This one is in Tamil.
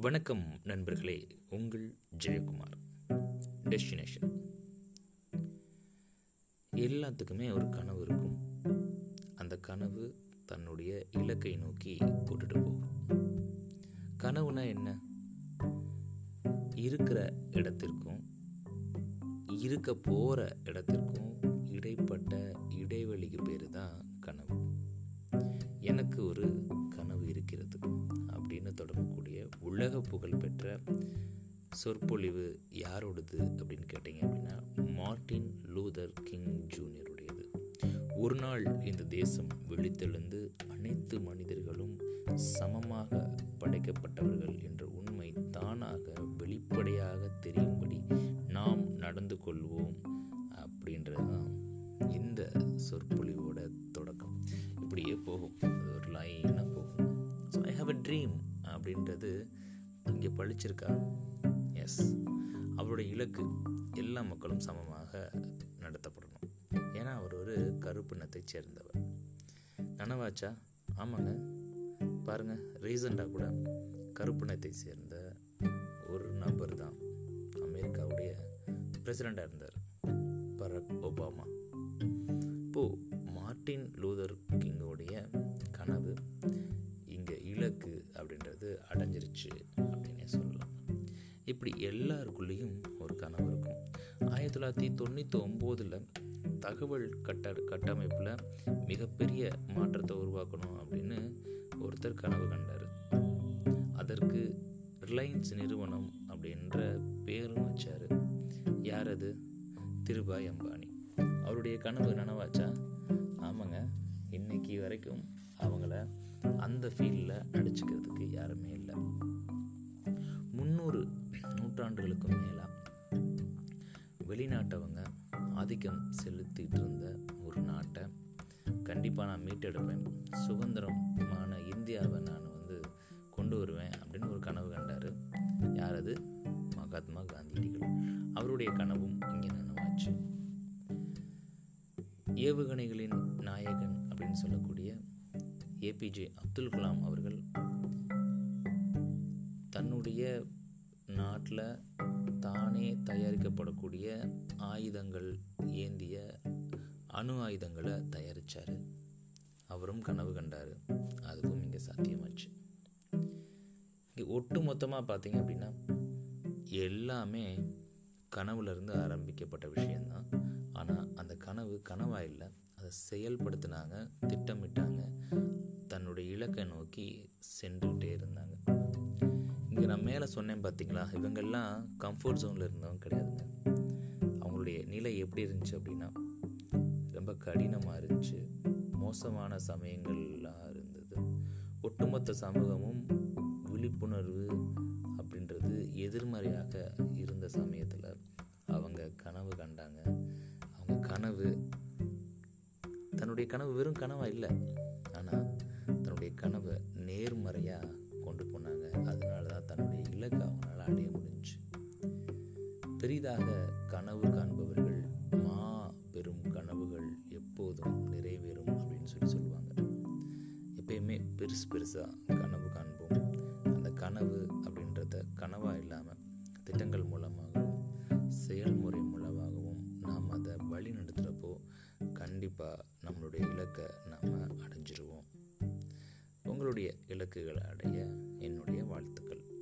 வணக்கம் நண்பர்களே உங்கள் ஜெயக்குமார். டெஸ்டினேஷன் எல்லாத்துக்குமே ஒரு கனவு இருக்கும். அந்த கனவு தன்னுடைய இலக்கை நோக்கி கூட்டுட்டு போகும். கனவுனா என்ன? இருக்கிற இடத்திற்கும் இருக்க போகிற இடத்திற்கும் இடைப்பட்ட இடைவெளிக்கு பேர் தான் எனக்கு ஒரு கனவு இருக்கிறது அப்படின்னு தொடங்கக்கூடிய உலக புகழ்பெற்ற சொற்பொழிவு யாரோடது அப்படின்னு கேட்டிங்க அப்படின்னா மார்ட்டின் லூதர் கிங் ஜூனியருடையது. ஒரு நாள் இந்த தேசம் வெளித்தெழுந்து அனைத்து மனிதர்களும் சமமாக படைக்கப்பட்டவர்கள் என்ற உண்மை தானாக வெளிப்படையாக தெரியும்படி நாம் நடந்து கொள்வோம் அப்படின்றது தான் இந்த சொற்பொழிவோட தொடக்கம். அப்படியே போகும். அது ஒரு லைனாக போகும். So I have a dream அப்படின்றது இங்கே பழிச்சிருக்கா? எஸ் அவருடைய இலக்கு எல்லா மக்களும் சமமாக நடத்தப்படணும். ஏன்னா அவர் ஒரு கருப்பினத்தை சேர்ந்தவர். நனவாச்சா? ஆமாங்க. பாருங்கள் ரீசண்டாக கூட கருப்பினத்தை சேர்ந்த ஒரு நபர் தான் அமெரிக்காவுடைய பிரசிடெண்டாக இருந்தார் பராக் ஒபாமா. இப்போது மார்ட்டின் லூ ஆயிடுச்சு அப்படின்னே சொல்லலாம். இப்படி எல்லாருக்குள்ளேயும் ஒரு கனவு இருக்கும். ஆயிரத்தி தொள்ளாயிரத்தி தொண்ணூற்றி ஒம்போதில் தகவல் கட்ட கட்டமைப்பில் மிகப்பெரிய மாற்றத்தை உருவாக்கணும் அப்படின்னு ஒருத்தர் கனவு கண்டார். அதற்கு ரிலையன்ஸ் நிறுவனம் அப்படின்ற பேரும் வச்சார். யார் அது? திருபாய் அம்பானி. அவருடைய கனவு நனவாச்சா? ஆமாங்க. இன்னைக்கு வரைக்கும் அவங்கள அந்த ஃபீல்டில் அடிச்சுக்கிறதுக்கு யாருமே இல்லை. முந்நூறு நூற்றாண்டுகளுக்கும் மேலாக வெளிநாட்டவங்க ஆதிக்கம் செலுத்திட்டு இருந்த ஒரு நாட்டை கண்டிப்பாக நான் மீட்டெடுப்பேன். சுதந்திரமான இந்தியாவை நான் வந்து கொண்டு வருவேன் அப்படின்னு ஒரு கனவு கண்டார். யார் அது? மகாத்மா காந்தியடிகள் அவருடைய கனவும் இங்கே நனவாச்சு. ஏவுகணைகளின் நாயகன் அப்படின்னு சொல்லக்கூடிய ஏபிஜே அப்துல் கலாம் அவர்கள் தன்னுடைய நாட்டில் தானே தயாரிக்கப்படக்கூடிய ஆயுதங்கள் ஏந்திய அணு ஆயுதங்களை தயாரித்தார் அவரும் கனவு கண்டார். அதுவும் இங்கே சாத்தியமாச்சு. இங்கே ஒட்டு மொத்தமாக பார்த்தீங்க அப்படின்னா எல்லாமே கனவுலேருந்து ஆரம்பிக்கப்பட்ட விஷயந்தான் ஆனால் அந்த கனவு கனவாக இல்லை. செயல்படுத்தினாங்க திட்டமிட்டாங்க தன்னுடைய இலக்கை நோக்கி சென்றுகிட்டே இருந்தாங்க. இங்கே நான் மேலே சொன்னேன் பார்த்தீங்களா இவங்கெல்லாம் கம்ஃபர்ட் ஜோனில் இருந்தவங்க கிடையாதுங்க. அவங்களுடைய நிலை எப்படி இருந்துச்சு அப்படின்னா ரொம்ப கடினமாக இருந்துச்சு. மோசமான சமயங்கள்லாம் இருந்தது. ஒட்டுமொத்த சமூகமும் விழிப்புணர்வு அப்படின்றது எதிர்மறையாக இருந்த சமயத்தில் அவங்க கனவு கண்டாங்க. அவங்க கனவு தன்னுடைய கனவு வெறும் கனவாக இல்லை. ஆனால் தன்னுடைய கனவை நேர்மறையாக கொண்டு போனாங்க. அதனால தான் தன்னுடைய இலக்கை அவங்களால அடைய முடிஞ்சு. பெரிதாக கனவு காண்பவர்கள் மா பெரும் கனவுகள் எப்போதும் நிறைவேறும் அப்படின்னு சொல்லி சொல்லுவாங்க. எப்பயுமே பெருசு பெருசாக கனவு காண்போம். அந்த கனவு அப்படின்றத கனவாக இல்லாமல் திட்டங்கள் மூலமாக கண்டிப்பாக நம்மளுடைய இலக்கை நாம் அடைஞ்சிருவோம். உங்களுடைய இலக்குகளை அடைய என்னுடைய வாழ்த்துக்கள்.